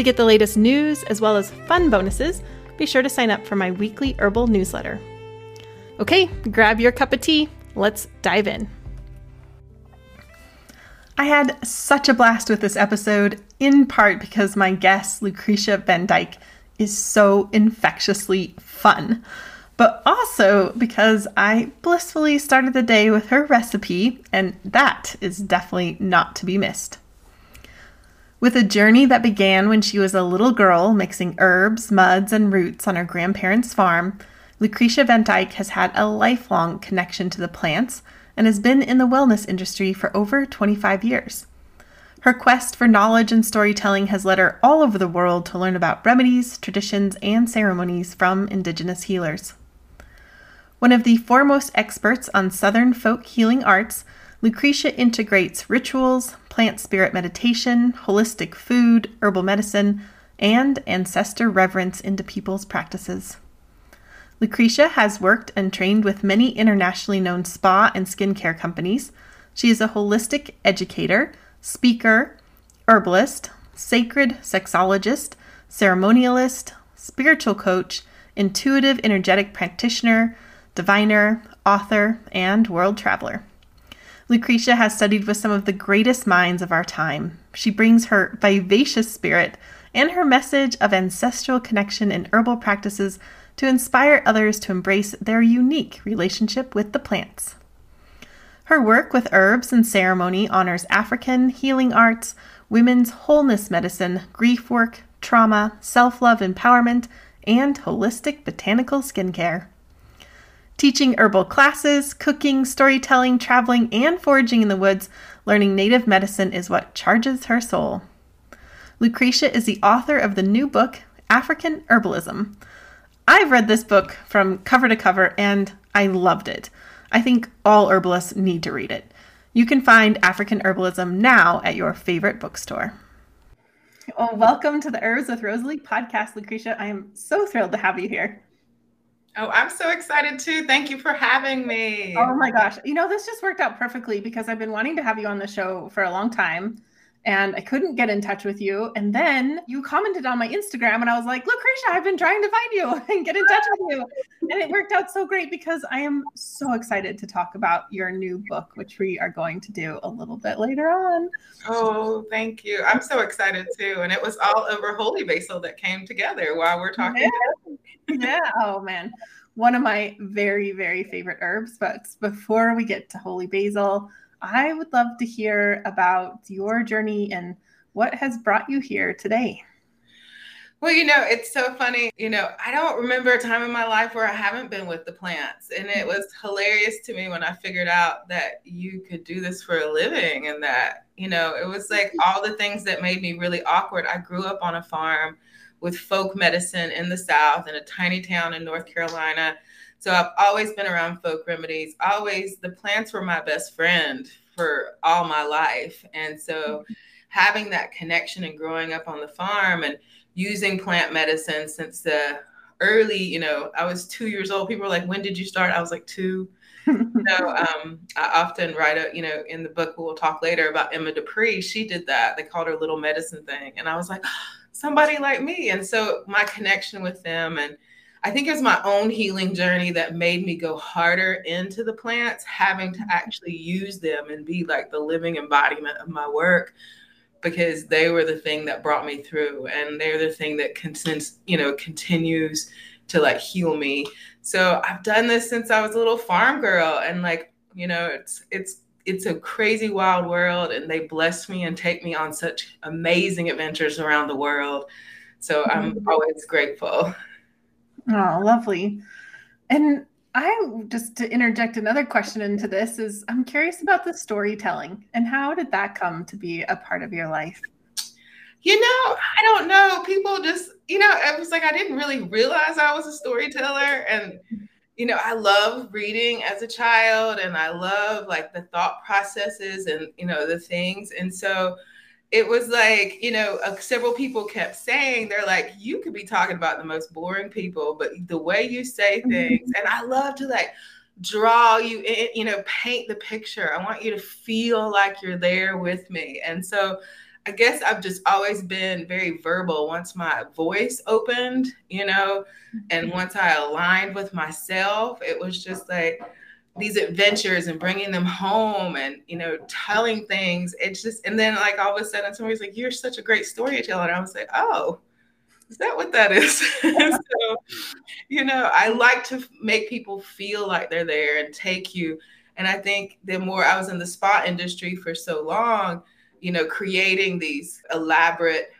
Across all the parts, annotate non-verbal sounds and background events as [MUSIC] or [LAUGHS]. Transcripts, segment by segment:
To get the latest news as well as fun bonuses, be sure to sign up for my weekly herbal newsletter. Okay, grab your cup of tea. Let's dive in. I had such a blast with this episode, in part because my guest, Lucretia Van Dyke, is so infectiously fun, but also because I blissfully started the day with her recipe, and that is definitely not to be missed. With a journey that began when she was a little girl mixing herbs, muds, and roots on her grandparents' farm, Lucretia Van Dyke has had a lifelong connection to the plants and has been in the wellness industry for over 25 years. Her quest for knowledge and storytelling has led her all over the world to learn about remedies, traditions, and ceremonies from Indigenous healers. One of the foremost experts on Southern folk healing arts, Lucretia integrates rituals, plant spirit meditation, holistic food, herbal medicine, and ancestor reverence into people's practices. Lucretia has worked and trained with many internationally known spa and skincare companies. She is a holistic educator, speaker, herbalist, sacred sexologist, ceremonialist, spiritual coach, intuitive energetic practitioner, diviner, author, and world traveler. Lucretia has studied with some of the greatest minds of our time. She brings her vivacious spirit and her message of ancestral connection and herbal practices to inspire others to embrace their unique relationship with the plants. Her work with herbs and ceremony honors African healing arts, women's wholeness medicine, grief work, trauma, self love empowerment, and holistic botanical skincare. Teaching herbal classes, cooking, storytelling, traveling, and foraging in the woods, learning native medicine is what charges her soul. Lucretia is the author of the new book, African Herbalism. I've read this book from cover to cover and I loved it. I think all herbalists need to read it. You can find African Herbalism now at your favorite bookstore. Well, welcome to the Herbs with Rosalee podcast, Lucretia. I am so thrilled to have you here. Oh, I'm so excited too. Thank you for having me. Oh my gosh. You know, this just worked out perfectly because I've been wanting to have you on the show for a long time and I couldn't get in touch with you. And then you commented on my Instagram and I was like, Lucretia, I've been trying to find you [LAUGHS] and get in touch with you. And it worked out so great because I am so excited to talk about your new book, which we are going to do a little bit later on. Oh, thank you. I'm so excited too. And it was all over Holy Basil that came together while we're talking. Yeah yeah. Oh man. One of my very, very favorite herbs. But before we get to holy basil, I would love to hear about your journey and what has brought you here today. Well, you know, it's so funny. You know, I don't remember a time in my life where I haven't been with the plants. And it was hilarious to me when I figured out that you could do this for a living and that, you know, it was like mm-hmm. all the things that made me really awkward. I grew up on a farm with folk medicine in the South in a tiny town in North Carolina. So I've always been around folk remedies. Always, the plants were my best friend for all my life. And so having that connection and growing up on the farm and using plant medicine since the early, you know, I was two years old. People were like, when did you start? I was like two. [LAUGHS] you know, um, I often write a, you know, in the book we'll talk later about Emma Dupree. She did that. They called her little medicine thing. And I was like, [GASPS] somebody like me. And so my connection with them and I think it was my own healing journey that made me go harder into the plants, having to actually use them and be like the living embodiment of my work because they were the thing that brought me through and they're the thing that continues, you know, continues to like heal me. So I've done this since I was a little farm girl and like, you know, it's it's it's a crazy wild world and they bless me and take me on such amazing adventures around the world. So I'm mm-hmm. always grateful. Oh, lovely. And I just to interject another question into this is I'm curious about the storytelling and how did that come to be a part of your life? You know, I don't know. People just, you know, it was like I didn't really realize I was a storyteller. And, you know, I love reading as a child and I love like the thought processes and, you know, the things. And so it was like, you know, uh, several people kept saying, they're like, you could be talking about the most boring people, but the way you say mm-hmm. [LAUGHS] things, and I love to like, draw you in, you know, paint the picture. I want you to feel like you're there with me. And so I guess I've just always been very verbal once my voice opened, you know, and mm-hmm. once I aligned with myself, it was just like these adventures and bringing them home and, you know, telling things. It's just, and then like all of a sudden somebody's like, you're such a great storyteller. And I was like, oh, is that what that is? [LAUGHS] so, you know, I like to make people feel like they're there and take you. And I think the more I was in the spa industry for so long, you know, creating these elaborate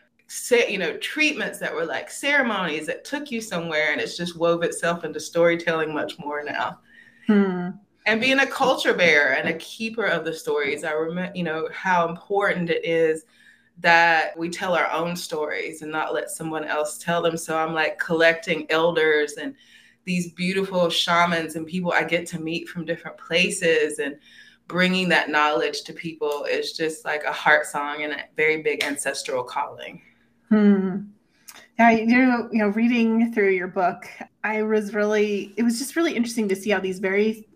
you know treatments that were like ceremonies that took you somewhere and it's just wove itself into storytelling much more now hmm. and being a culture bearer and a keeper of the stories i remember you know how important it is that we tell our own stories and not let someone else tell them so i'm like collecting elders and these beautiful shamans and people i get to meet from different places and bringing that knowledge to people is just like a heart song and a very big ancestral calling. Hmm. Yeah, you know, reading through your book, I was really, it was just really interesting to see how these very,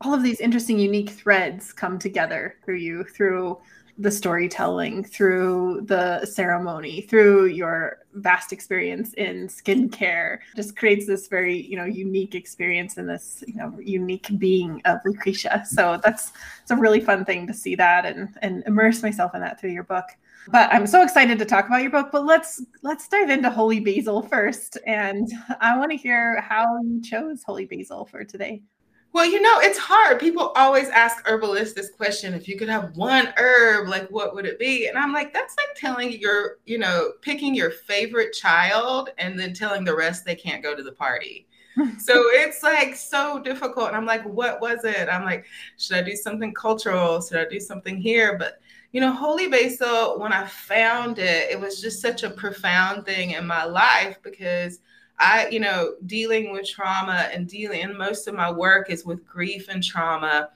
all of these interesting, unique threads come together through you, through the storytelling, through the ceremony, through your vast experience in skincare, just creates this very, you know, unique experience in this, you know, unique being of Lucretia. So that's it's a really fun thing to see that and and immerse myself in that through your book. But I'm so excited to talk about your book. But let's let's dive into Holy Basil first, and I want to hear how you chose Holy Basil for today. Well, you know, it's hard. People always ask herbalists this question if you could have one herb, like what would it be? And I'm like, that's like telling your, you know, picking your favorite child and then telling the rest they can't go to the party. [LAUGHS] so it's like so difficult. And I'm like, what was it? I'm like, should I do something cultural? Should I do something here? But you know, holy basil, when I found it, it was just such a profound thing in my life because I, you know, dealing with trauma and dealing, and most of my work is with grief and trauma,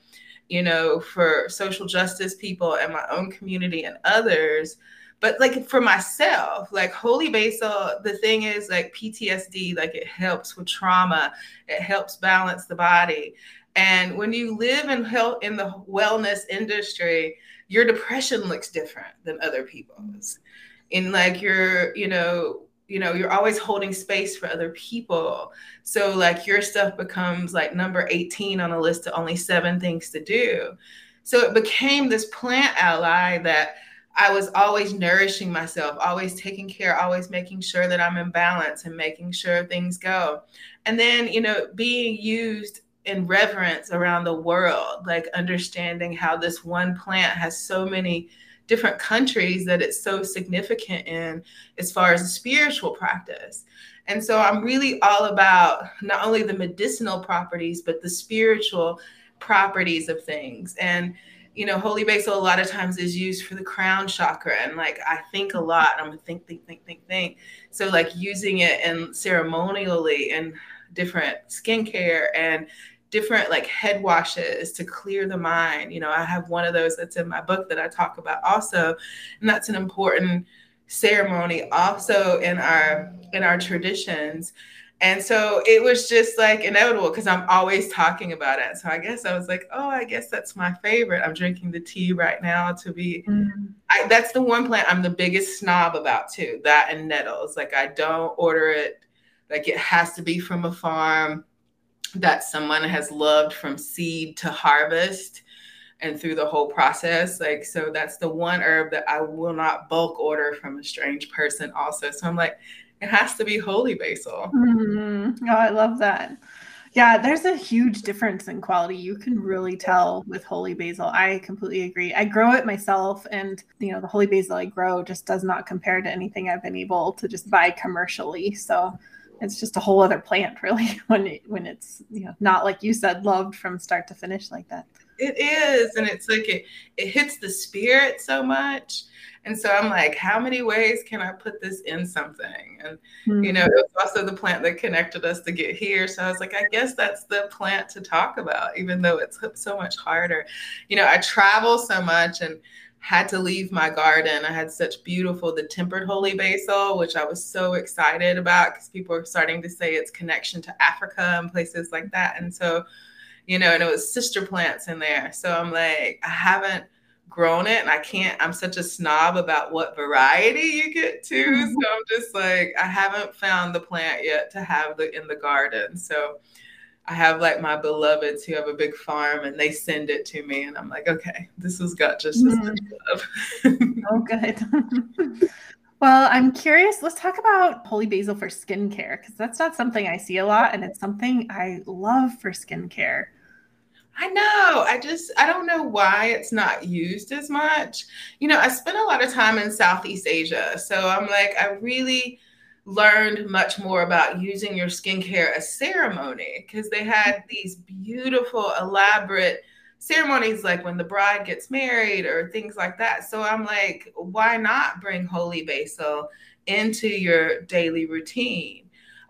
you know, for social justice people and my own community and others. But like for myself, like holy basil, the thing is like PTSD, like it helps with trauma, it helps balance the body. And when you live in health in the wellness industry, your depression looks different than other people's. In like you're you know, you know you're always holding space for other people. So like your stuff becomes like number 18 on a list of only seven things to do. So it became this plant ally that i was always nourishing myself always taking care always making sure that i'm in balance and making sure things go. And then you know being used in reverence around the world like understanding how this one plant has so many different countries that it's so significant in as far as a spiritual practice. And so I'm really all about not only the medicinal properties, but the spiritual properties of things. And, you know, holy basil a lot of times is used for the crown chakra. And like I think a lot, I'm gonna think, think, think, think, think. So like using it and ceremonially and different skincare and different like head washes to clear the mind. You know, I have one of those that's in my book that I talk about also, and that's an important ceremony also in our in our traditions. And so it was just like inevitable because I'm always talking about it. So I guess I was like, oh, I guess that's my favorite. I'm drinking the tea right now to be. Mm. I, that's the one plant I'm the biggest snob about too. That and nettles. Like I don't order it. Like it has to be from a farm that someone has loved from seed to harvest and through the whole process. Like, so that's the one herb that I will not bulk order from a strange person, also. So I'm like, it has to be holy basil. Mm-hmm. Oh, I love that. Yeah, there's a huge difference in quality. You can really tell with holy basil. I completely agree. I grow it myself, and you know the holy basil I grow just does not compare to anything I've been able to just buy commercially. So it's just a whole other plant, [LAUGHS] really, when it, when it's you know not like you said, loved from start to finish like that. It is, and it's like it it hits the spirit so much and so I'm like, how many ways can I put this in something? And, mm-hmm. you know, hmm. it was also the plant that connected us to get here. So I was like, I guess that's the plant to talk about, even though it's so much harder. You know, I travel so much and had to leave my garden. I had such beautiful, the temperate holy basil, which I was so excited about because people were starting to say its connection to Africa and places like that. And so, you know, and it was sister plants in there. So I'm like, I haven't grown it and I can't I'm such a snob about what variety you get to mm-hmm. so I'm just like I haven't found the plant yet to have the in the garden so I have like my beloveds who have a big farm and they send it to me and I'm like okay this has got just as much mm-hmm. love oh good [LAUGHS] Well, I'm curious. Let's talk about holy basil for skincare because that's not something I see a lot, and it's something I love for skincare. I know. I just I don't know why it's not used as much. You know, I spent a lot of time in Southeast Asia, so I'm like I really learned much more about using your skincare as ceremony because they had mm-hmm. these beautiful elaborate ceremonies like when the bride gets married or things like that. So I'm like, why not bring holy basil into your daily routine?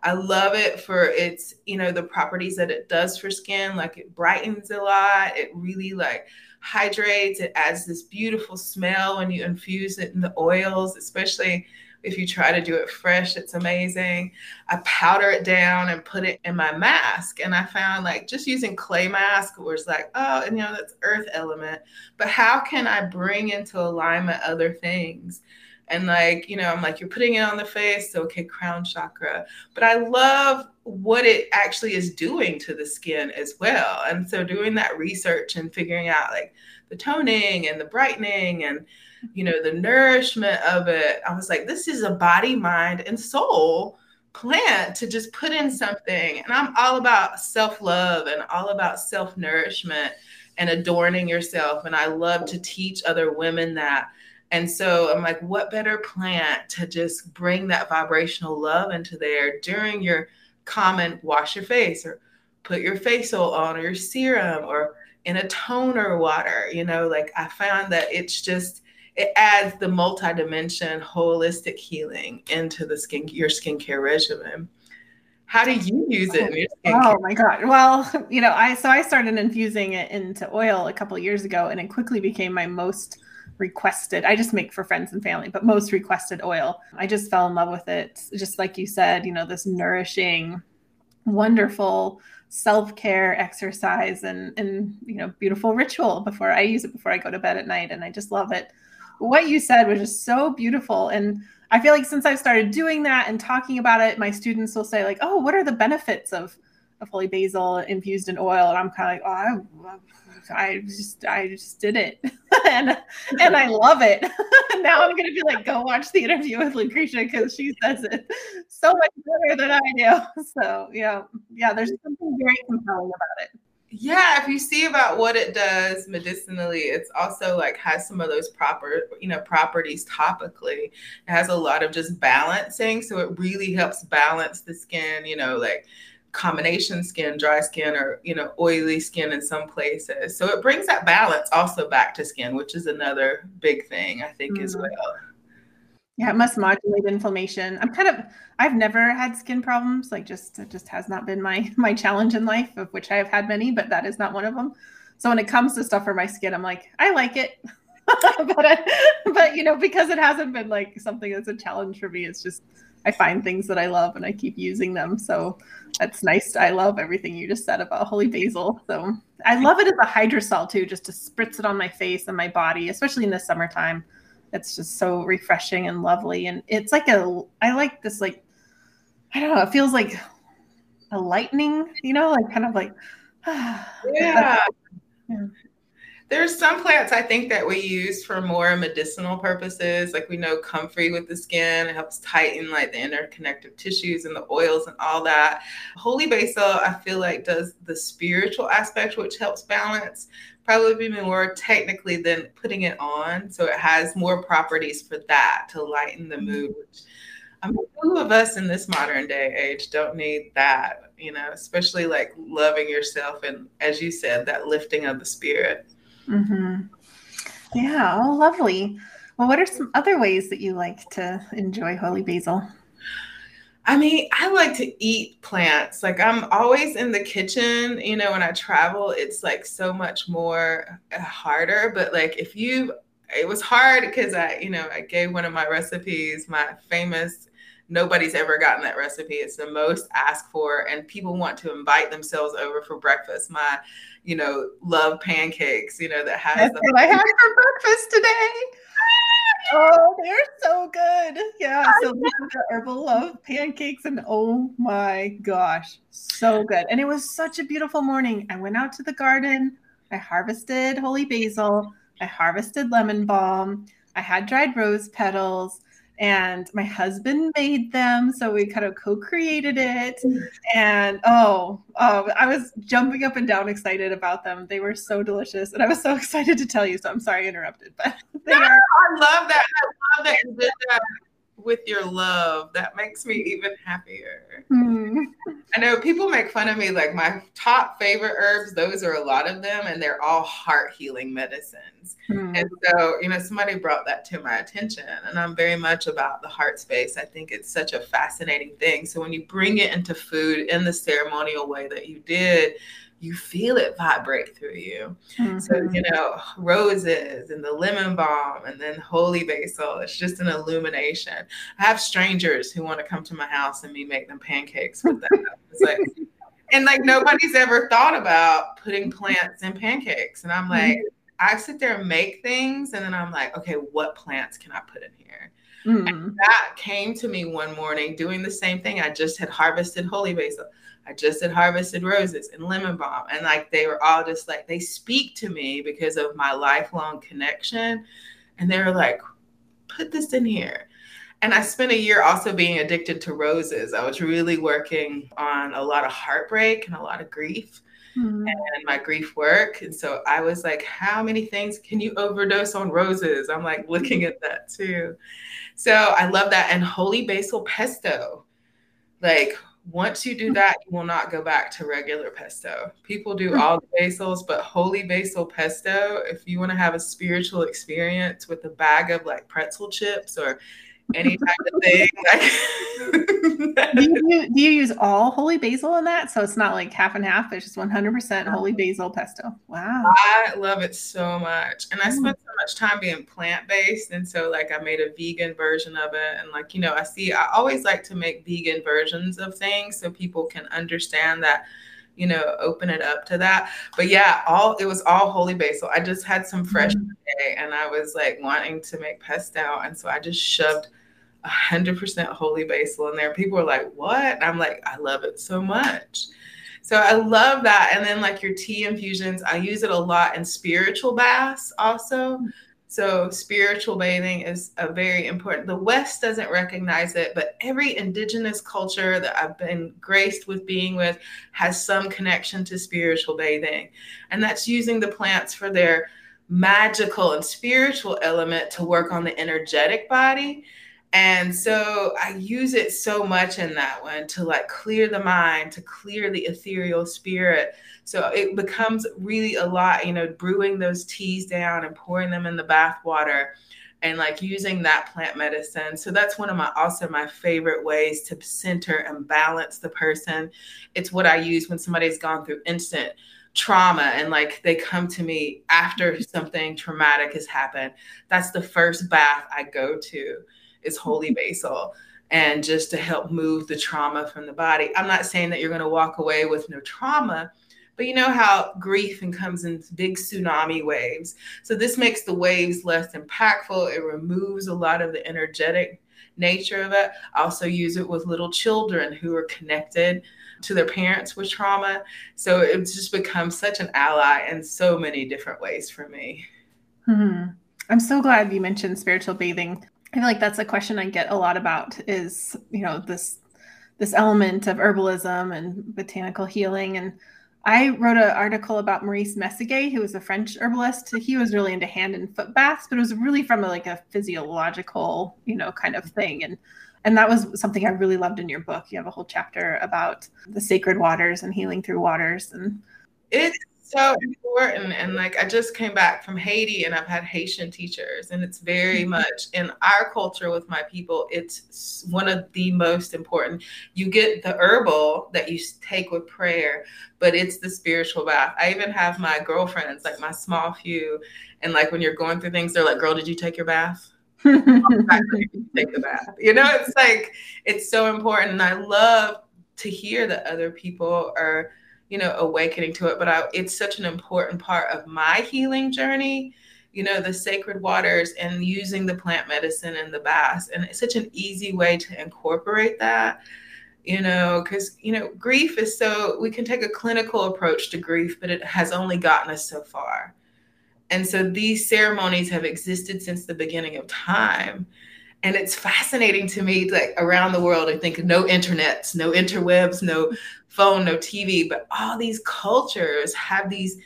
I love it for its, you know, the properties that it does for skin. Like it brightens a lot. It really like hydrates. It adds this beautiful smell when you infuse it in the oils, especially if you try to do it fresh. It's amazing. I powder it down and put it in my mask. And I found like just using clay mask was like, oh, and you know, that's earth element. But how can I bring into alignment other things? and like you know i'm like you're putting it on the face so okay crown chakra but i love what it actually is doing to the skin as well and so doing that research and figuring out like the toning and the brightening and you know the nourishment of it. I was like this is a body mind and soul plant to just put in something. And i'm all about self-love and all about self-nourishment and adorning yourself. And i love to teach other women that. And so I'm like, what better plant to just bring that vibrational love into there during your common wash your face or put your face oil on or your serum or in a toner water, you know, like I found that it's just it adds the multi-dimension holistic healing into the skin your skincare regimen. How do you use it in your oh, skincare? Oh my god. Well, [LAUGHS] you know, I so I started infusing it into oil a couple years ago and it quickly became my most requested i just make for friends and family but most requested oil i just fell in love with it just like you said you know this nourishing wonderful self-care exercise and and you know beautiful ritual before i use it before i go to bed at night and i just love it what you said was just so beautiful and i feel like since i've started doing that and talking about it my students will say like oh what are the benefits of of holy basil infused in oil and i'm kind of like oh I, I just I just did it, [LAUGHS] and and I love it. [LAUGHS] now I'm gonna be like, go watch the interview with Lucretia because she says it so much better than I do. [LAUGHS] So yeah, yeah, there's something very compelling about it. Yeah, if you see about what it does medicinally, it's also like has some of those proper, you know, properties topically. It has a lot of just balancing, so it really helps balance the skin, you know, like combination skin, dry skin, or you know, oily skin in some places. So it brings that balance also back to skin, which is another big thing I think mm-hmm. as well. Yeah, it must modulate inflammation. I'm kind of I've never had skin problems. Like just it just has not been my [LAUGHS] my challenge in life, of which I have had many, but that is not one of them. So when it comes to stuff for my skin, I'm like, I like it. [LAUGHS] but I, but you know, because it hasn't been like something that's a challenge for me, it's just I find things that I love and I keep using them. So that's nice. I love everything you just said about holy basil. So I love it as a hydrosol too, just to spritz it on my face and my body, especially in the summertime. It's just so refreshing and lovely. And it's like a, I like this, like, I don't know, it feels like a lightning, you know, like kind of like, [SIGHS] yeah. yeah. There's some plants I think that we use for more medicinal purposes. Like we know comfrey with the skin, it helps tighten like the interconnective tissues and the oils and all that. Holy basil, I feel like does the spiritual aspect, which helps balance probably even more technically than putting it on. So it has more properties for that to lighten the mood. I mean, who of us in this modern day age don't need that? You know, especially like loving yourself and, as you said, that lifting of the spirit. Mm-hmm. Yeah. Oh, lovely. Well, what are some other ways that you like to enjoy holy basil? I mean, I like to eat plants. Like I'm always in the kitchen, you know, when I travel, it's like so much more uh, harder, but like if you it was hard because I, you know, I gave one of my recipes, my famous nobody's ever gotten that recipe. It's the most asked for and people want to invite themselves over for breakfast. My, you know, love pancakes, you know, that has That's what I had for breakfast today. [LAUGHS] Oh, they're so good. Yeah. So the herbal love pancakes and oh my gosh, so good. And it was such a beautiful morning. I went out to the garden. I harvested holy basil. I harvested lemon balm. I had dried rose petals and my husband made them so we kind of co-created it. Mm-hmm. And oh, oh i was jumping up and down excited about them. They were so delicious and i was so [LAUGHS] excited to tell you so i'm sorry i interrupted but they no, are i love that. I love that you did that with your love. That makes me even happier. Mm. I know people make fun of me, like my top favorite herbs, those are a lot of them, and they're all heart healing medicines. Mm. And so, you know, somebody brought that to my attention, and I'm very much about the heart space. I think it's such a fascinating thing. So when you bring it into food in the ceremonial way that you did, you feel it vibrate through you. Mm-hmm. So, you know, roses and the lemon balm and then holy basil, it's just an illumination. I have strangers who want to come to my house and me make them pancakes with that. like, [LAUGHS] and like nobody's ever thought about putting plants in pancakes. And I'm like, mm-hmm. I sit there and make things and then I'm like, okay, what plants can I put in here? Mm-hmm. that came to me one morning doing the same thing. I just had harvested holy basil. I just had harvested roses and lemon balm. And like they were all just like, they speak to me because of my lifelong connection. And they were like, put this in here. And I spent a year also being addicted to roses. I was really working on a lot of heartbreak and a lot of grief mm-hmm. and my grief work. And so I was like, how many things can you overdose on roses? I'm like looking at that too. So I love that. And holy basil pesto. Like once you do that, you will not go back to regular pesto. People do hmm. all the basils, but holy basil pesto, if you want to have a spiritual experience with a bag of like pretzel chips or any type of thing. [LAUGHS] do, you, do you use all holy basil in that? So it's not like half and half, it's just 100% holy basil pesto. Wow. I love it so much. And I spent mm. so much time being plant based. And so, like, I made a vegan version of it. And, like, you know, I see, I always like to make vegan versions of things so people can understand that you know, open it up to that. But yeah, all it was all holy basil. I just had some fresh mm-hmm. today and I was like wanting to make pesto. And so I just shoved 100% holy basil in there. People were like, what? And I'm like, I love it so much. So I love that. And then like your tea infusions, I use it a lot in spiritual baths also. So spiritual bathing is a very important. The West doesn't recognize it, but every indigenous culture that I've been graced with being with has some connection to spiritual bathing. And that's using the plants for their magical and spiritual element to work on the energetic body and so I use it so much in that one to like clear the mind, to clear the ethereal spirit. So it becomes really a lot, you know, brewing those teas down and pouring them in the bath water and like using that plant medicine. So that's one of my also my favorite ways to center and balance the person. It's what I use when somebody's gone through instant trauma and like they come to me after something traumatic has happened. That's the first bath I go to is holy basil and just to help move the trauma from the body. I'm not saying that you're going to walk away with no trauma, but you know how grief and comes in big tsunami waves. So this makes the waves less impactful. It removes a lot of the energetic nature of it. I also use it with little children who are connected to their parents with trauma. So it's just become such an ally in so many different ways for me. Mm-hmm. I'm so glad you mentioned spiritual bathing. I feel like that's a question I get a lot about is, you know, this this element of herbalism and botanical healing. And I wrote an article about Maurice Mességué, who was a French herbalist. He was really into hand and foot baths, but it was really from a, like a physiological, you know, kind of thing. And and that was something I really loved in your book. You have a whole chapter about the sacred waters and healing through waters and it's so important. And like I just came back from Haiti and I've had Haitian teachers, and it's very mm-hmm. much in our culture with my people, it's one of the most important. You get the herbal that you take with prayer, but it's the spiritual bath. I even have my girlfriends, like my small few, and like when you're going through things, they're like, Girl, did you take your bath? [LAUGHS] take the bath. You know, it's like it's so important. And I love to hear that other people are you know, awakening to it. But I, it's such an important part of my healing journey, you know, the sacred waters and using the plant medicine and the baths. And it's such an easy way to incorporate that, you know, because, you know, grief is so, we can take a clinical approach to grief, but it has only gotten us so far. And so these ceremonies have existed since the beginning of time and it's fascinating to me like around the world i think no internets no interwebs no phone no tv but all these cultures have these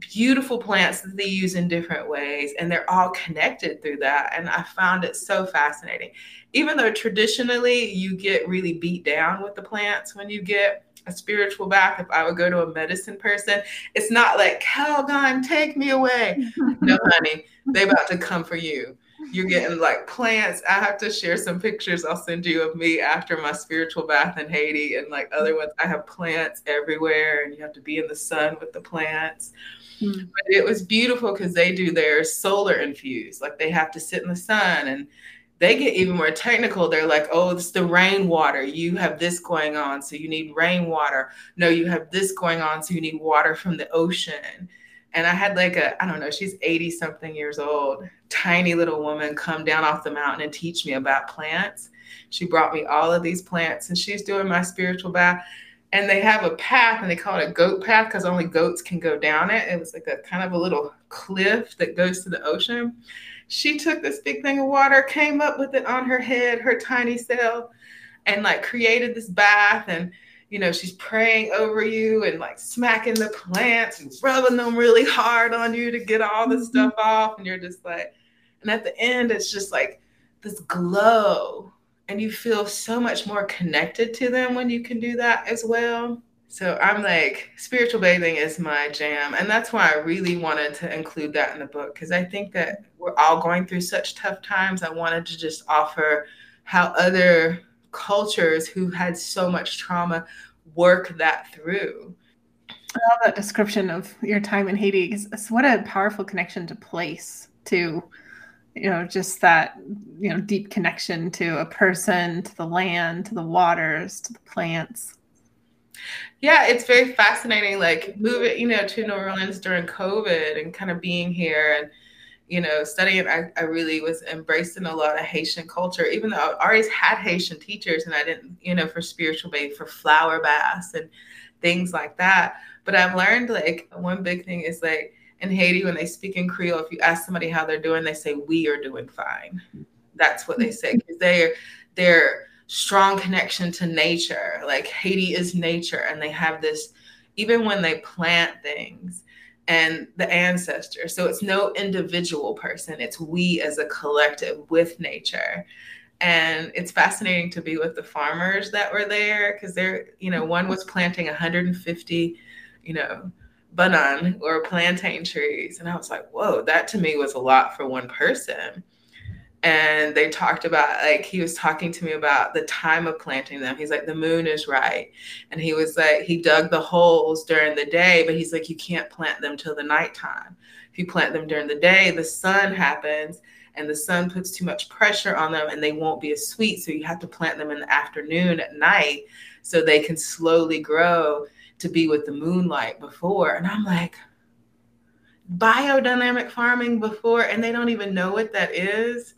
beautiful plants that they use in different ways and they're all connected through that and i found it so fascinating. Even though traditionally you get really beat down with the plants when you get a spiritual bath if i would go to a medicine person it's not like calgon take me away. [LAUGHS] No honey they about to come for you you're getting like plants. I have to share some pictures I'll send you of me after my spiritual bath in Haiti and like other ones. I have plants everywhere and you have to be in the sun with the plants. Mm. But it was beautiful because they do their solar infused. Like they have to sit in the sun and they get even more technical. They're like, oh, it's the rainwater. You have this going on, so you need rainwater. No, you have this going on, so you need water from the ocean and I had like a, I don't know, she's 80 something years old, tiny little woman come down off the mountain and teach me about plants. She brought me all of these plants and she's doing my spiritual bath. And they have a path and they call it a goat path because only goats can go down it. It was like a kind of a little cliff that goes to the ocean. She took this big thing of water, came up with it on her head, her tiny self, and like created this bath. And you know, she's praying over you and like smacking the plants and rubbing them really hard on you to get all the mm-hmm. stuff off. And you're just like, and at the end, it's just like this glow. And you feel so much more connected to them when you can do that as well. So I'm like, spiritual bathing is my jam. And that's why I really wanted to include that in the book because I think that we're all going through such tough times. I wanted to just offer how other cultures who had so much trauma work that through. I love that description of your time in Haiti. It's what a powerful connection to place, to you know, just that you know deep connection to a person, to the land, to the waters, to the plants. Yeah, it's very fascinating. Like moving, you know, to New Orleans during COVID and kind of being here and you know, studying, I, I really was embracing a lot of Haitian culture, even though I always had Haitian teachers and I didn't, you know, for spiritual bath, for flower baths and things like that. But I've learned like one big thing is like in Haiti, when they speak in Creole, if you ask somebody how they're doing, they say, we are doing fine. That's what they say. Cause they're, they're strong connection to nature. Like Haiti is nature and they have this, even when they plant things, and the ancestor. So it's no individual person, it's we as a collective with nature. And it's fascinating to be with the farmers that were there because they're, you know, one was planting 150, you know, banan or plantain trees. And I was like, whoa, that to me was a lot for one person and they talked about like he was talking to me about the time of planting them. He's like the moon is right. And he was like he dug the holes during the day but he's like you can't plant them till the nighttime. If you plant them during the day the sun happens and the sun puts too much pressure on them and they won't be as sweet so you have to plant them in the afternoon at night so they can slowly grow to be with the moonlight before. And i'm like biodynamic farming before and they don't even know what that is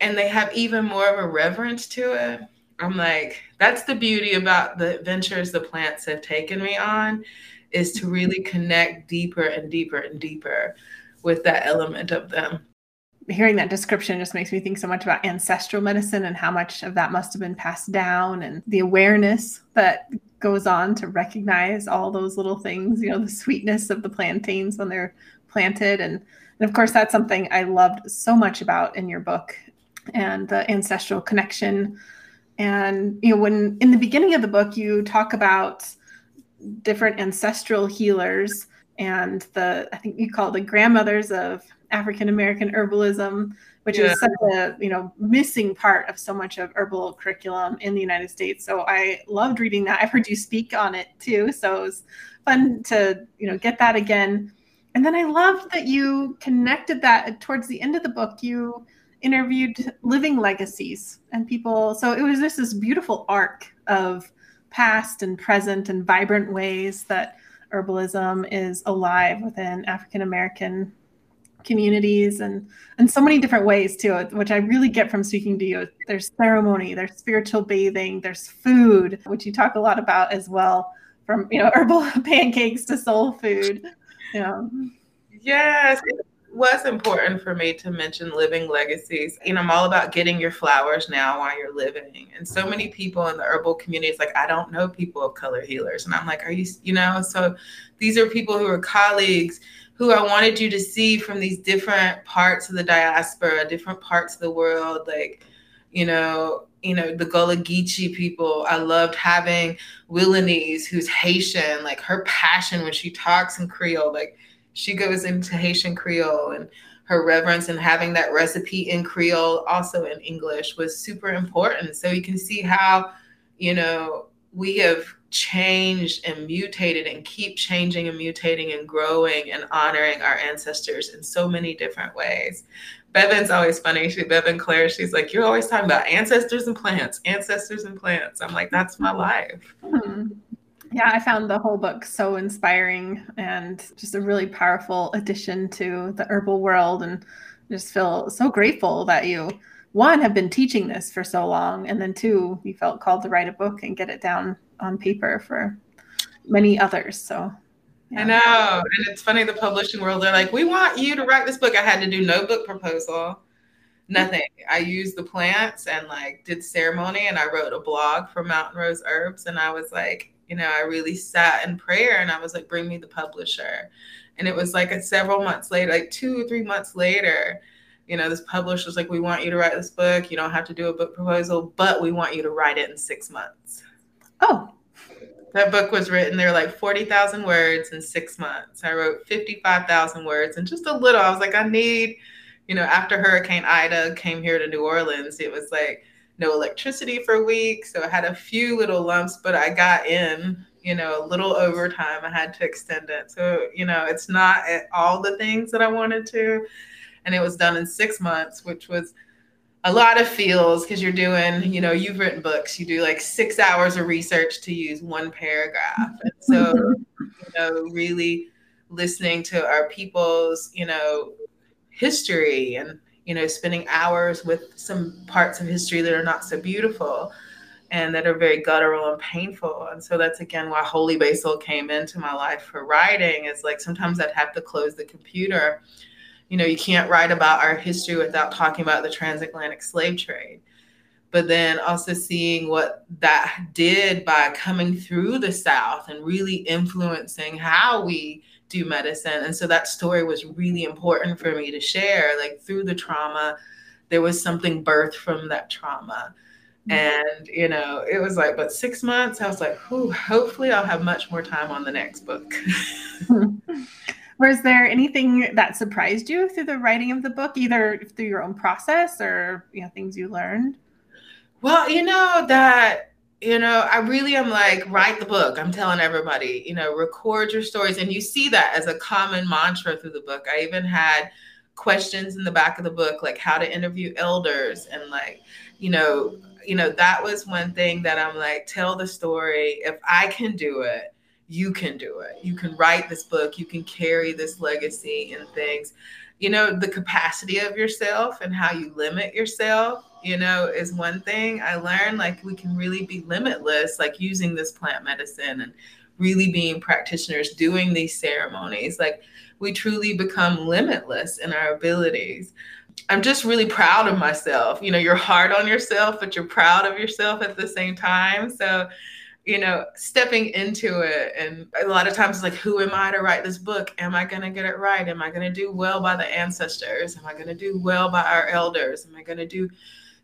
and they have even more of a reverence to it. I'm like, that's the beauty about the adventures the plants have taken me on is to really connect deeper and deeper and deeper with that element of them. Hearing that description just makes me think so much about ancestral medicine and how much of that must have been passed down and the awareness that goes on to recognize all those little things, you know, the sweetness of the plantains when they're planted. And, and of course, that's something I loved so much about in your book and the ancestral connection. And, you know, when in the beginning of the book, you talk about different ancestral healers and the I think you call the grandmothers of African American herbalism, which yeah. is such a you know missing part of so much of herbal curriculum in the United States. So I loved reading that. I've heard you speak on it too, so it was fun to you know get that again. And then I loved that you connected that towards the end of the book. You interviewed living legacies and people. So it was just this beautiful arc of past and present and vibrant ways that herbalism is alive within African American communities and and so many different ways too which i really get from speaking to you. There's ceremony there's spiritual bathing there's food which you talk a lot about as well from you know [LAUGHS] herbal pancakes to soul food. Know yes was important for me to mention living legacies. You know, I'm all about getting your flowers now while you're living. And so many people in the herbal community, it's like, I don't know people of color healers. And I'm like, are you, you know, so these are people who are colleagues who I wanted you to see from these different parts of the diaspora, different parts of the world, like, you know, you know, the Gullah Geechee people. I loved having Willanese, who's Haitian, like her passion when she talks in Creole, like she goes into Haitian Creole and her reverence and having that recipe in Creole, also in English, was super important. So you can see how, you know, we have changed and mutated and keep changing and mutating and growing and honoring our ancestors in so many different ways. Bevin's always funny. She Bevin Clare, she's like, You're always talking about ancestors and plants, ancestors and plants. I'm like, that's my life. Mm-hmm. Yeah, I found the whole book so inspiring and just a really powerful addition to the herbal world. And just feel so grateful that you, one, have been teaching this for so long. And then two, you felt called to write a book and get it down on paper for many others. So yeah. I know. And it's funny, the publishing world, they're like, we want you to write this book. I had to do no book proposal, nothing. I used the plants and like did ceremony and I wrote a blog for Mountain Rose Herbs. And I was like, you know, I really sat in prayer and I was like, bring me the publisher. And it was like a several months later, like two or three months later, you know, this publisher was like, we want you to write this book. You don't have to do a book proposal, but we want you to write it in six months. Oh. That book was written, there were like 40,000 words in six months. I wrote 55,000 words and just a little. I was like, I need, you know, after Hurricane Ida came here to New Orleans, it was like, no electricity for a week. So I had a few little lumps, but I got in, you know, a little overtime. I had to extend it. So, you know, it's not all the things that I wanted to. And it was done in six months, which was a lot of feels because you're doing, you know, you've written books, you do like six hours of research to use one paragraph. And so, [LAUGHS] you know, really listening to our people's, you know, history and you know, spending hours with some parts of history that are not so beautiful and that are very guttural and painful. And so that's again why Holy Basil came into my life for writing. Is like sometimes I'd have to close the computer. You know, you can't write about our history without talking about the transatlantic slave trade. But then also seeing what that did by coming through the South and really influencing how we do medicine. And so that story was really important for me to share. Like through the trauma, there was something birthed from that trauma. Mm-hmm. And, you know, it was like, but six months, I was like, hopefully I'll have much more time on the next book. [LAUGHS] was there anything that surprised you through the writing of the book, either through your own process or, you know, things you learned? Well, you know, that you know, I really am like, write the book. I'm telling everybody, you know, record your stories. And you see that as a common mantra through the book. I even had questions in the back of the book, like how to interview elders and like, you know, you know, that was one thing that I'm like, tell the story. If I can do it, you can do it. You can write this book, you can carry this legacy and things. you know, the capacity of yourself and how you limit yourself, you know, is one thing I learned. Like we can really be limitless, like using this plant medicine and really being practitioners doing these ceremonies. Like we truly become limitless in our abilities. I'm just really proud of myself. You know, you're hard on yourself, but you're proud of yourself at the same time. So, you know, stepping into it. And a lot of times, it's like, who am I to write this book? Am I going to get it right? Am I going to do well by the ancestors? Am I going to do well by our elders? Am I going to do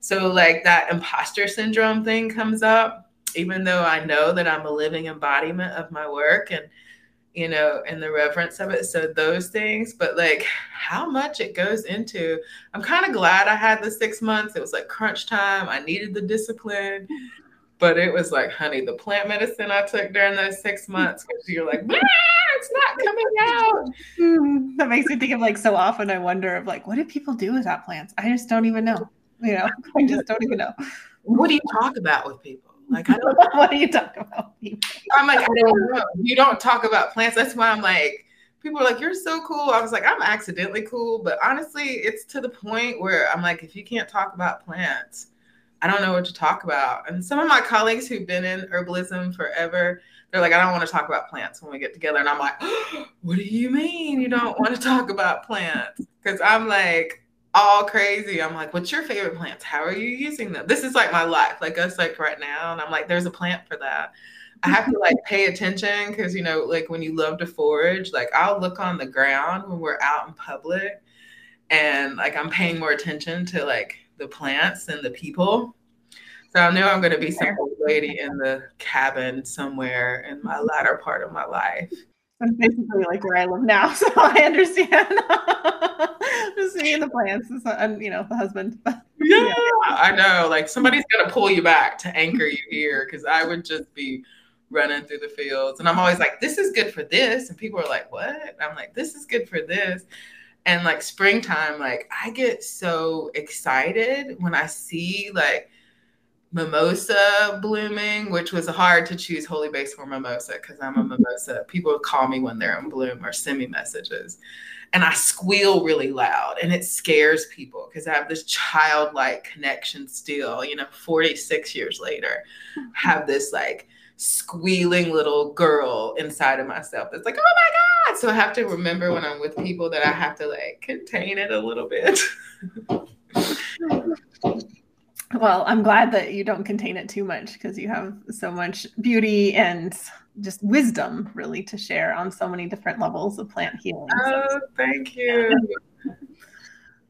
so? Like, that imposter syndrome thing comes up, even though I know that I'm a living embodiment of my work and, you know, and the reverence of it. So, those things, but like how much it goes into, I'm kind of glad I had the six months. It was like crunch time. I needed the discipline but it was like, honey, the plant medicine I took during those six [LAUGHS] months, because you're like, it's not coming out. Hmm, that makes me think of like so often I wonder of like, what do people do without plants? I just don't even know. [LAUGHS] You know, I just don't even know. What do you talk about with people? Like, I don't [LAUGHS] what do you talk about? People? I'm like, I don't know. You don't talk about plants. That's why I'm like, people are like, you're so cool. I was like, I'm accidentally cool. But honestly, it's to the point where I'm like, if you can't talk about plants, I don't know what to talk about. And some of my colleagues who've been in herbalism forever, they're like, I don't want to talk about plants when we get together. And I'm like, [GASPS] what do you mean you don't want to talk about plants? Because I'm like all crazy. I'm like, what's your favorite plants? How are you using them? This is like my life, like us like right now. And I'm like, there's a plant for that. I have to like pay attention because you know, like when you love to forage, like I'll look on the ground when we're out in public and like I'm paying more attention to like the plants and the people. So I know I'm going to be some old lady in the cabin somewhere in my latter part of my life. That's basically like where I live now, [LAUGHS] so I understand. [LAUGHS] Just me and the plants, and you know the husband. yeah, yeah, I know. Like somebody's got to pull you back to anchor you here, because I would just be running through the fields, and I'm always like, "This is good for this," and people are like, "What?" I'm like, "This is good for this." and like springtime like i get so excited when i see like mimosa blooming which was hard to choose holy basil for mimosa because i'm a mimosa. People call me when they're in bloom or send me messages. And i squeal really loud and it scares people because i have this childlike connection still you know 46 years later. Mm-hmm. Have this like squealing little girl inside of myself that's like, oh my God. So I have to remember when I'm with people that I have to like contain it a little bit. [LAUGHS] Oh well, I'm glad that you don't contain it too much because you have so much beauty and just wisdom really to share on so many different levels of plant healing. Oh, thank you. [LAUGHS]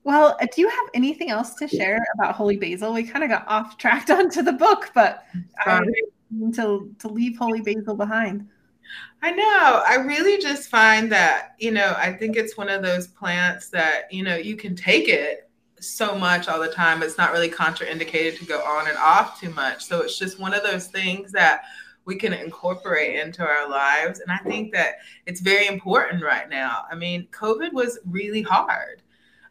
Well, do you have anything else to share about Holy Basil? We kind of got off tracked [LAUGHS] onto the book, but um, to to leave holy basil behind. I know. I really just find that, you know, I think it's one of those plants that, you know, you can take it so much all the time. It's not really contraindicated to go on and off too much. So it's just one of those things that we can incorporate into our lives. And I think that it's very important right now. I mean, COVID was really hard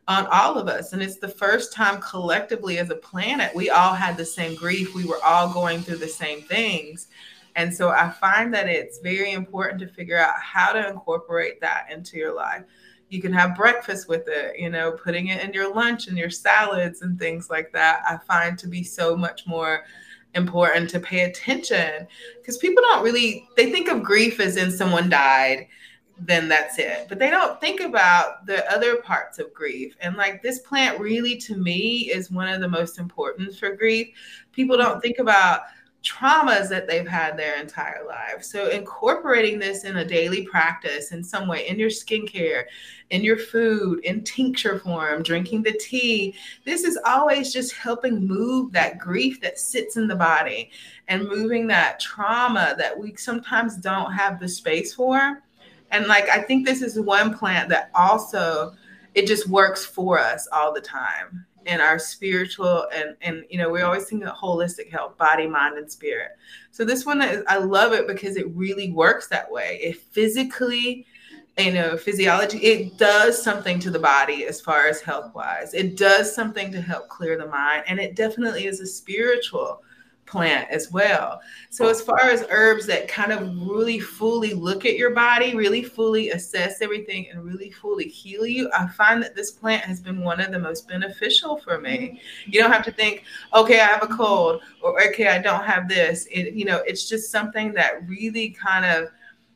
on all of us. And it's the first time collectively as a planet, we all had the same grief. We were all going through the same things. And so I find that it's very important to figure out how to incorporate that into your life. You can have breakfast with it, you know, putting it in your lunch and your salads and things like that. I find to be so much more important to pay attention because people don't really they think of grief as in someone died then that's it. But they don't think about the other parts of grief. And like this plant really to me is one of the most important for grief. People don't think about traumas that they've had their entire life. So incorporating this in a daily practice in some way in your skincare, in your food, in tincture form, drinking the tea, this is always just helping move that grief that sits in the body and moving that trauma that we sometimes don't have the space for and like I think this is one plant that also it just works for us all the time in our spiritual and and you know we always think of holistic health body mind and spirit. So this one is i love it because it really works that way. It physically you know physiology it does something to the body as far as health wise it does something to help clear the mind and it definitely is a spiritual plant as well. So, as far as herbs that kind of really fully look at your body, really fully assess everything, and really fully heal you, I find that this plant has been one of the most beneficial for me. You don't have to think, okay, I have a cold, or okay, I don't have this. It, you know, it's just something that really kind of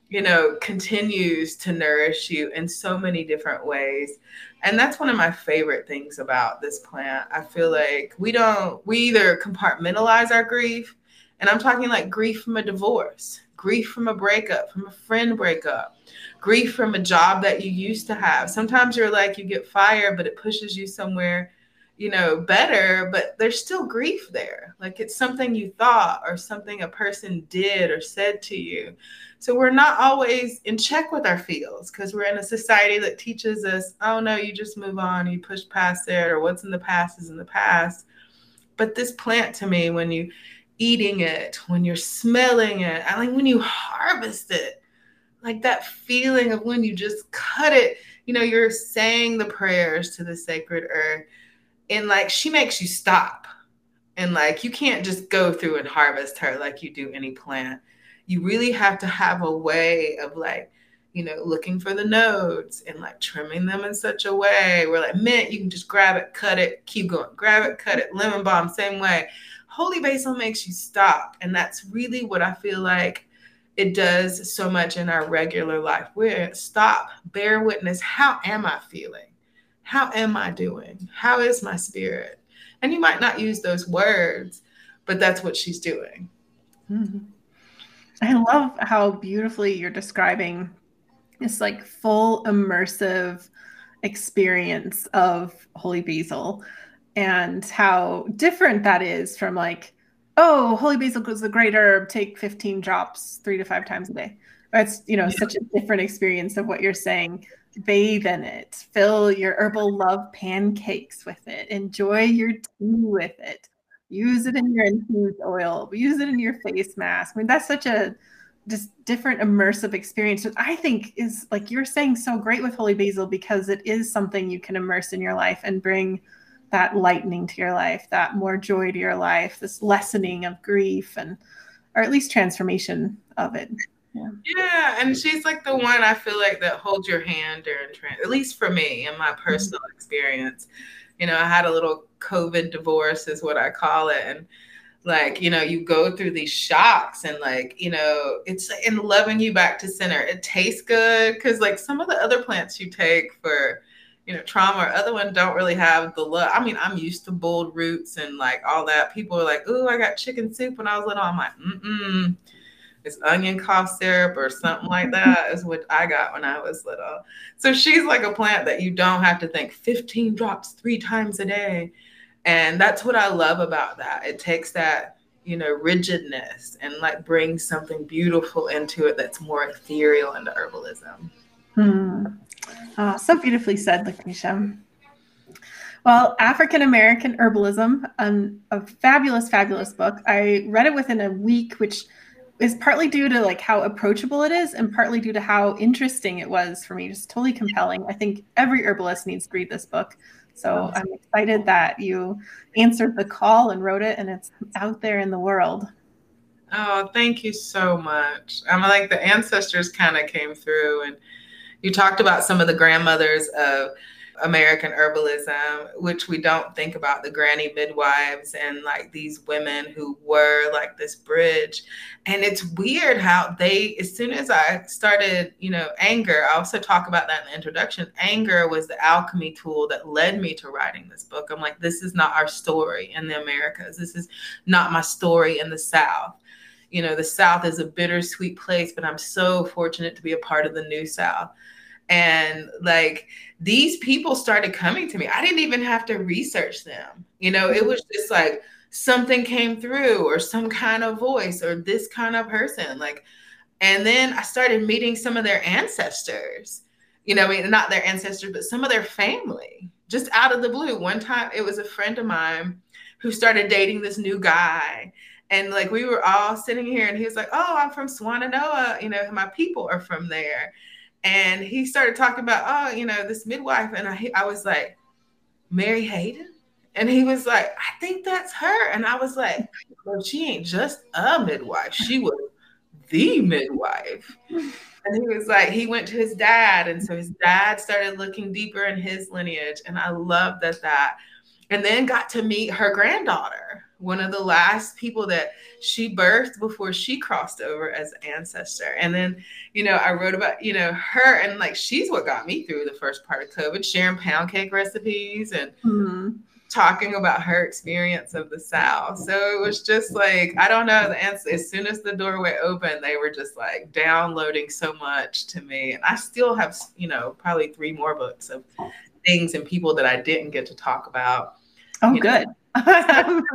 you know, continues to nourish you in so many different ways. And that's one of my favorite things about this plant. I feel like we don't, we either compartmentalize our grief, and I'm talking like grief from a divorce, grief from a breakup, from a friend breakup, grief from a job that you used to have. Sometimes you're like, you get fired, but it pushes you somewhere you know, better, but there's still grief there. Like it's something you thought or something a person did or said to you. So we're not always in check with our feels because we're in a society that teaches us, oh no, you just move on, you push past it, or what's in the past is in the past. But this plant to me, when you eating it, when you're smelling it, I like when you harvest it, like that feeling of when you just cut it, you know, you're saying the prayers to the sacred earth and like she makes you stop and like you can't just go through and harvest her like you do any plant you really have to have a way of like you know looking for the nodes and like trimming them in such a way where like mint you can just grab it cut it keep going grab it cut it lemon balm same way holy basil makes you stop and that's really what i feel like it does so much in our regular life where stop bear witness how am i feeling how am I doing? How is my spirit? And you might not use those words, but that's what she's doing. Mm-hmm. I love how beautifully you're describing this like full immersive experience of holy basil and how different that is from like oh holy basil is a great herb take 15 drops three to five times a day. It's you know yeah. such a different experience of what you're saying. Bathe in it, fill your herbal love pancakes with it, enjoy your tea with it, use it in your infused oil, use it in your face mask. I mean, that's such a just different immersive experience, which I think is like you're saying so great with Holy Basil because it is something you can immerse in your life and bring that lightening to your life, that more joy to your life, this lessening of grief and or at least transformation of it. Yeah. yeah, and she's like the one I feel like that holds your hand during trans. At least for me, in my mm-hmm. personal mm-hmm. experience, you know, I had a little COVID divorce, is what I call it, and like you know, you go through these shocks, and like you know, it's in loving you back to center. It tastes good because like some of the other plants you take for you know, trauma or other ones don't really have the love. I mean, I'm used to boiled roots and like all that. People are like, "Oh, I got chicken soup when I was little." I'm like, "Mm-mm." It's onion cough syrup or something like that is what I got when I was little. So she's like a plant that you don't have to think 15 drops three times a day. And that's what I love about that. It takes that, you know, rigidness and like brings something beautiful into it that's more ethereal into herbalism. Hmm. Oh, so beautifully said, Lucretia. Well, African American Herbalism, um, a fabulous, fabulous book. I read it within a week, which is partly due to like how approachable it is and partly due to how interesting it was for me just totally compelling. I think every herbalist needs to read this book. So i'm excited that you answered the call and wrote it and it's out there in the world. Oh thank you so much. I'm like the ancestors kind of came through and you talked about some of the grandmothers of American herbalism, which we don't think about the granny midwives and like these women who were like this bridge. And it's weird how they, as soon as I started, you know, anger, I also talk about that in the introduction. Anger was the alchemy tool that led me to writing this book. I'm like, this is not our story in the Americas. This is not my story in the South you know the south is a bittersweet place but i'm so fortunate to be a part of the new south and like these people started coming to me. I didn't even have to research them. You know it mm-hmm. was just like something came through or some kind of voice or this kind of person like and then i started meeting some of their ancestors. You know I mean, not their ancestors but some of their family just out of the blue. One time it was a friend of mine who started dating this new guy. And like we were all sitting here and he was like oh i'm from swannanoa you know my people are from there and he started talking about, oh, you know, this midwife, and I, I was like, Mary Hayden, And he was like, I think that's her. And I was like, well, she ain't just a midwife. She was the midwife. And he was like, he went to his dad. And so his dad started looking deeper in his lineage. And I love that that. And then got to meet her granddaughter, one of the last people that she birthed before she crossed over as ancestor. And then, you know, I wrote about, you know, her and like she's what got me through the first part of COVID, sharing pound cake recipes and mm-hmm talking about her experience of the South. So it was just like, I don't know. The answer, as soon as the doorway opened, they were just like downloading so much to me. And I still have, you know, probably three more books of things and people that I didn't get to talk about. Oh, good. [LAUGHS]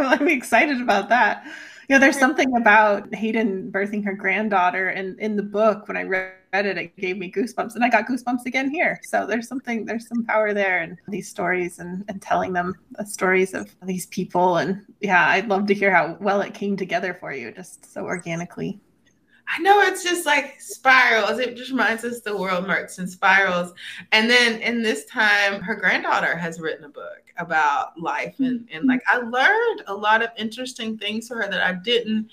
I'm excited about that. You know, there's something about Hayden birthing her granddaughter, and in the book, when I read it, it gave me goosebumps, and I got goosebumps again here. So there's something, there's some power there and these stories and, and telling them the stories of these people. And yeah, I'd love to hear how well it came together for you, just so organically. I know it's just like spirals. It just reminds us the world marks in spirals. And then in this time, her granddaughter has written a book about life. And, and like I learned a lot of interesting things for her that I didn't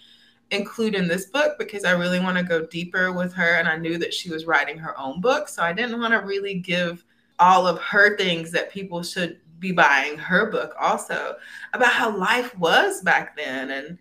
include in this book because I really want to go deeper with her. And I knew that she was writing her own book. So I didn't want to really give all of her things that people should be buying her book also about how life was back then and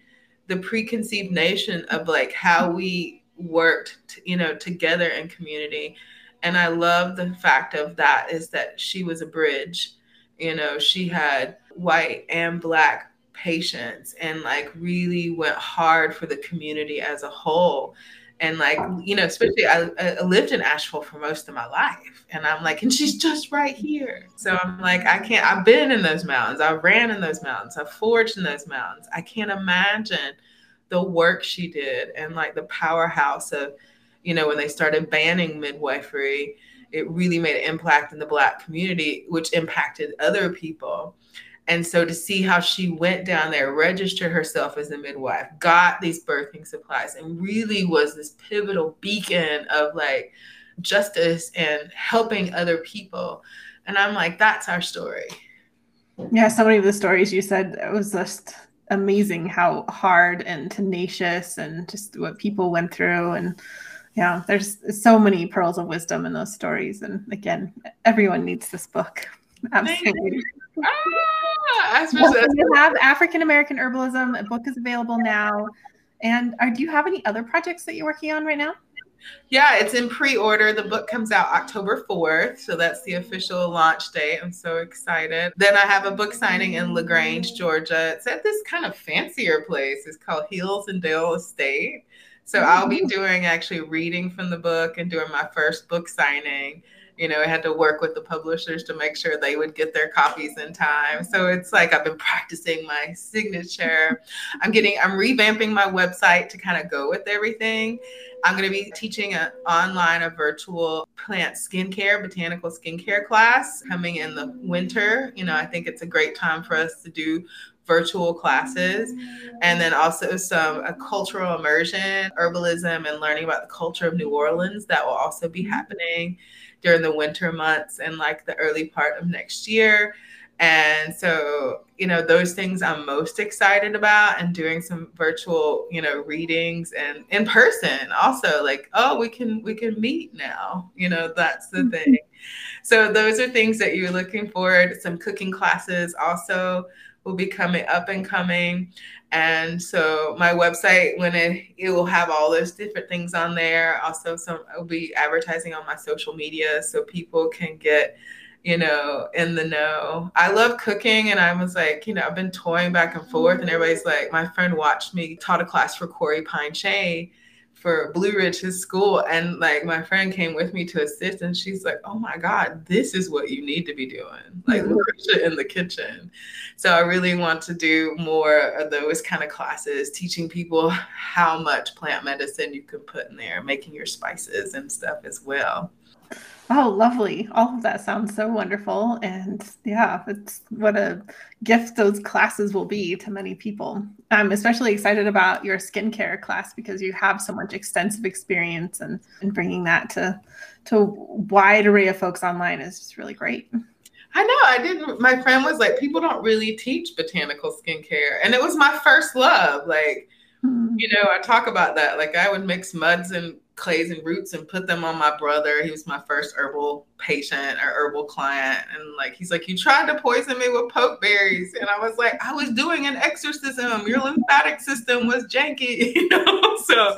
the preconceived notion of like how we worked you know together in community. And i love the fact of that is that she was a bridge. You know she had white and black patients and like really went hard for the community as a whole and like you know especially I, I, lived in asheville for most of my life and i'm like and she's just right here. So i'm like i can't i've been in those mountains. I ran in those mountains. I forged in those mountains. I can't imagine the work she did and like the powerhouse of you know when they started banning midwifery it really made an impact in the black community which impacted other people and so to see how she went down there, registered herself as a midwife, got these birthing supplies, and really was this pivotal beacon of like justice and helping other people. And I'm like, that's our story. Yeah, so many of the stories you said it was just amazing how hard and tenacious and just what people went through. And yeah there's so many pearls of wisdom in those stories. And again everyone needs this book. Absolutely ah! Ah, you have African American herbalism. A book is available now. And are, do you have any other projects that you're working on right now? Yeah, it's in pre-order. The book comes out October 4th, so that's the official launch date. I'm so excited. Then I have a book signing in LaGrange, Georgia. It's at this kind of fancier place. It's called Hills and Dale Estate. So I'll be doing actually reading from the book and doing my first book signing you know, I had to work with the publishers to make sure they would get their copies in time. So it's like I've been practicing my signature. I'm getting, I'm revamping my website to kind of go with everything. I'm going to be teaching an online, a virtual plant skincare, botanical skincare class coming in the winter. You know, I think it's a great time for us to do virtual classes and then also some a cultural immersion herbalism and learning about the culture of new orleans that will also be happening during the winter months and like the early part of next year. And so, you know, those things I'm most excited about and doing some virtual, you know, readings and in person also like, oh, we can we can meet now. You know, that's the mm-hmm. thing. So those are things that you're looking forward. Some cooking classes also will be coming up and coming. And so my website, when it it will have all those different things on there. Also, some I'll be advertising on my social media so people can get, you know, in the know. I love cooking, and I was like, you know, I've been toying back and forth, and everybody's like, my friend watched me taught a class for CoreyPine Shea for Blue Ridge, his school. And like my friend came with me to assist, and she's like, "Oh my God, this is what you need to be doing, like mm-hmm. in the kitchen." So I really want to do more of those kind of classes, teaching people how much plant medicine you can put in there, making your spices and stuff as well. Oh, lovely. All of that sounds so wonderful. And yeah, it's what a gift those classes will be to many people. I'm especially excited about your skincare class because you have so much extensive experience and, and bringing that to to a wide array of folks online is just really great. I know. I didn't. My friend was like, people don't really teach botanical skincare. And it was my first love. Like, mm-hmm. you know, I talk about that. Like, I would mix muds and clays and roots and put them on my brother. He was my first herbal patient or herbal client. And like he's like, You tried to poison me with pokeberries. And I was like, I was doing an exorcism. Your lymphatic system was janky, [LAUGHS] you know? So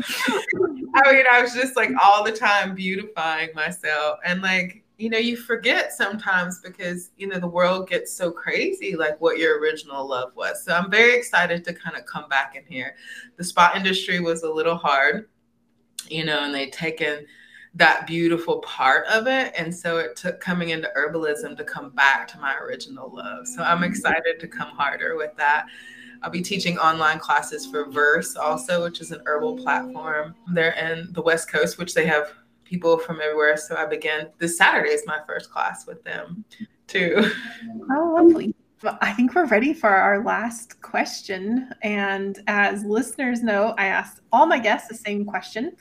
I mean, I was just like all the time beautifying myself. And like, you know, you forget sometimes because, you know, the world gets so crazy, like what your original love was. So I'm very excited to kind of come back in here. The spa industry was a little hard you know, and they'd taken that beautiful part of it. And so it took coming into herbalism to come back to my original love. So I'm mm. excited to come harder with that. I'll be teaching online classes for Verse also, which is an herbal platform. They're in the West Coast, which they have people from everywhere. So I began this Saturday is my first class with them too. [LAUGHS] Oh, lovely. Well, I think we're ready for our last question. And as listeners know, I asked all my guests the same question.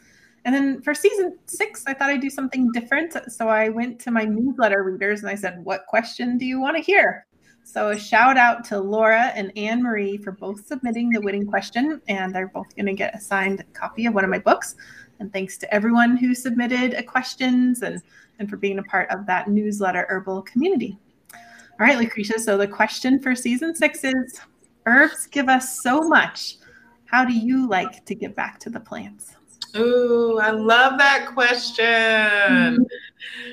And then for season six, I thought I'd do something different. So I went to my newsletter readers and I said, What question do you want to hear? So a shout out to Laura and Anne Marie for both submitting the winning question. And they're both going to get assigned a signed copy of one of my books. And thanks to everyone who submitted questions and, and for being a part of that newsletter herbal community. All right, Lucretia. So the question for season six is Herbs give us so much. How do you like to give back to the plants? Oh, I love that question. Mm-hmm.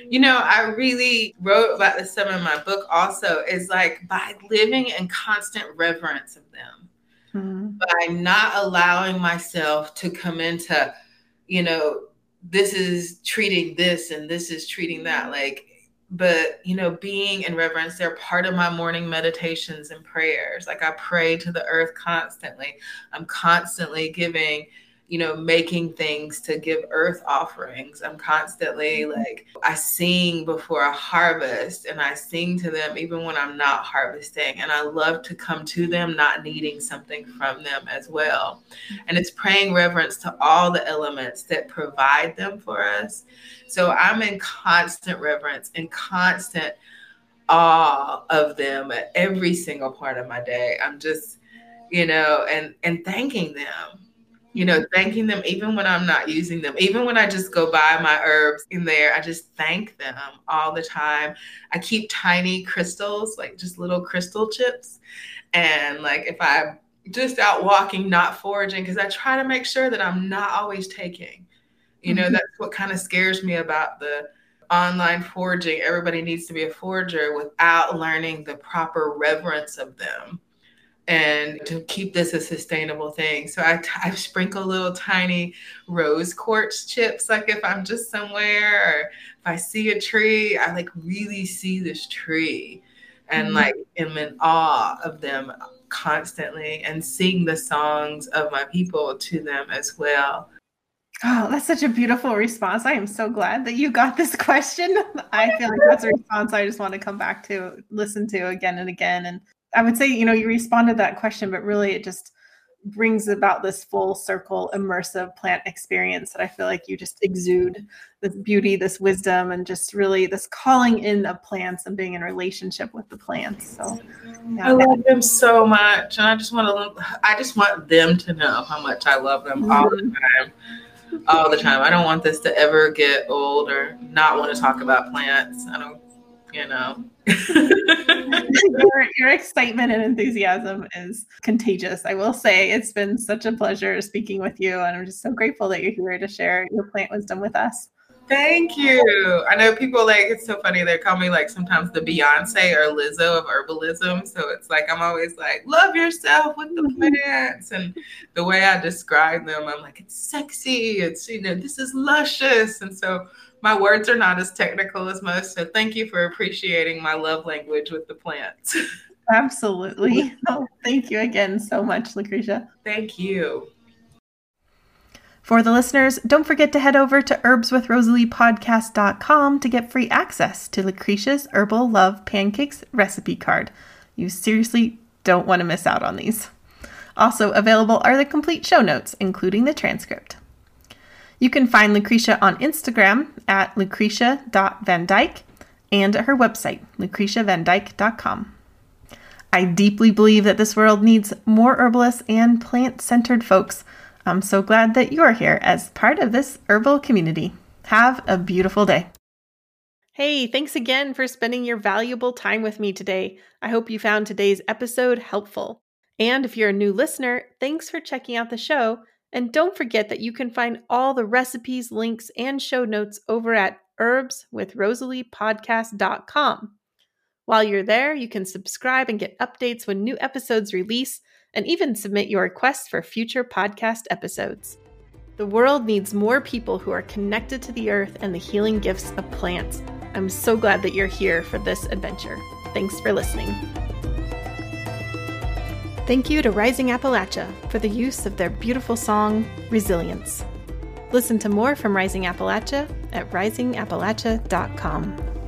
You know, I really wrote about this some in my book also, is like by living in constant reverence of them, mm-hmm. by not allowing myself to come into, you know, this is treating this and this is treating that. Like, but you know, being in reverence, they're part of my morning meditations and prayers. Like I pray to the earth constantly. I'm constantly giving you know, making things to give earth offerings. I'm constantly mm-hmm. like, I sing before a harvest and I sing to them even when I'm not harvesting. And I love to come to them, not needing something from them as well. And it's praying reverence to all the elements that provide them for us. So I'm in constant reverence and constant awe of them at every single part of my day. I'm just, you know, and and thanking them you know, thanking them even when I'm not using them, even when I just go buy my herbs in there, I just thank them all the time. I keep tiny crystals, like just little crystal chips. And like if I'm just out walking, not foraging, because I try to make sure that I'm not always taking. You know, mm-hmm. that's what kind of scares me about the online foraging. Everybody needs to be a forager without learning the proper reverence of them and to keep this a sustainable thing. So I, I sprinkle little tiny rose quartz chips, like if I'm just somewhere or if I see a tree, I like really see this tree and mm-hmm. like am in awe of them constantly and sing the songs of my people to them as well. Oh, that's such a beautiful response. I am so glad that you got this [LAUGHS] question. I feel like that's a response I just want to come back to, listen to again and again. And I would say, you know, you responded that question, but really it just brings about this full circle immersive plant experience that I feel like you just exude this beauty, this wisdom, and just really this calling in of plants and being in relationship with the plants. So yeah. I love them so much. And I just want to I just want them to know how much I love them all the mm-hmm. time. All the time. I don't want this to ever get old or not want to talk about plants. I don't you know. your, your excitement and enthusiasm is contagious. I will say it's been such a pleasure speaking with you, and I'm just so grateful that you're here to share your plant wisdom with us. Thank you. I know people like it's so funny. They call me like sometimes the Beyonce or Lizzo of herbalism. So it's like I'm always like, love yourself with the mm-hmm. plants. And the way I describe them, I'm like, it's sexy. It's you know, this is luscious. And so my words are not as technical as most. So thank you for appreciating my love language with the plants. [LAUGHS] Absolutely. [LAUGHS] Oh, thank you again so much, Lucretia. Thank you. For the listeners, don't forget to head over to herbswithrosaleepodcast.com to get free access to Lucretia's Herbal Love Pancakes recipe card. You seriously don't want to miss out on these. Also available are the complete show notes, including the transcript. You can find Lucretia on Instagram at lucretia.vandyke and at her website, lucretiavandyke.com. I deeply believe that this world needs more herbalists and plant centered folks. I'm so glad that you're here as part of this herbal community. Have a beautiful day. Hey, thanks again for spending your valuable time with me today. I hope you found today's episode helpful. And if you're a new listener, thanks for checking out the show. And don't forget that you can find all the recipes, links, and show notes over at herbswithrosaleepodcast.com. While you're there, you can subscribe and get updates when new episodes release, and even submit your requests for future podcast episodes. The world needs more people who are connected to the earth and the healing gifts of plants. I'm so glad that you're here for this adventure. Thanks for listening. Thank you to Rising Appalachia for the use of their beautiful song, Resilience. Listen to more from Rising Appalachia at risingappalachia.com.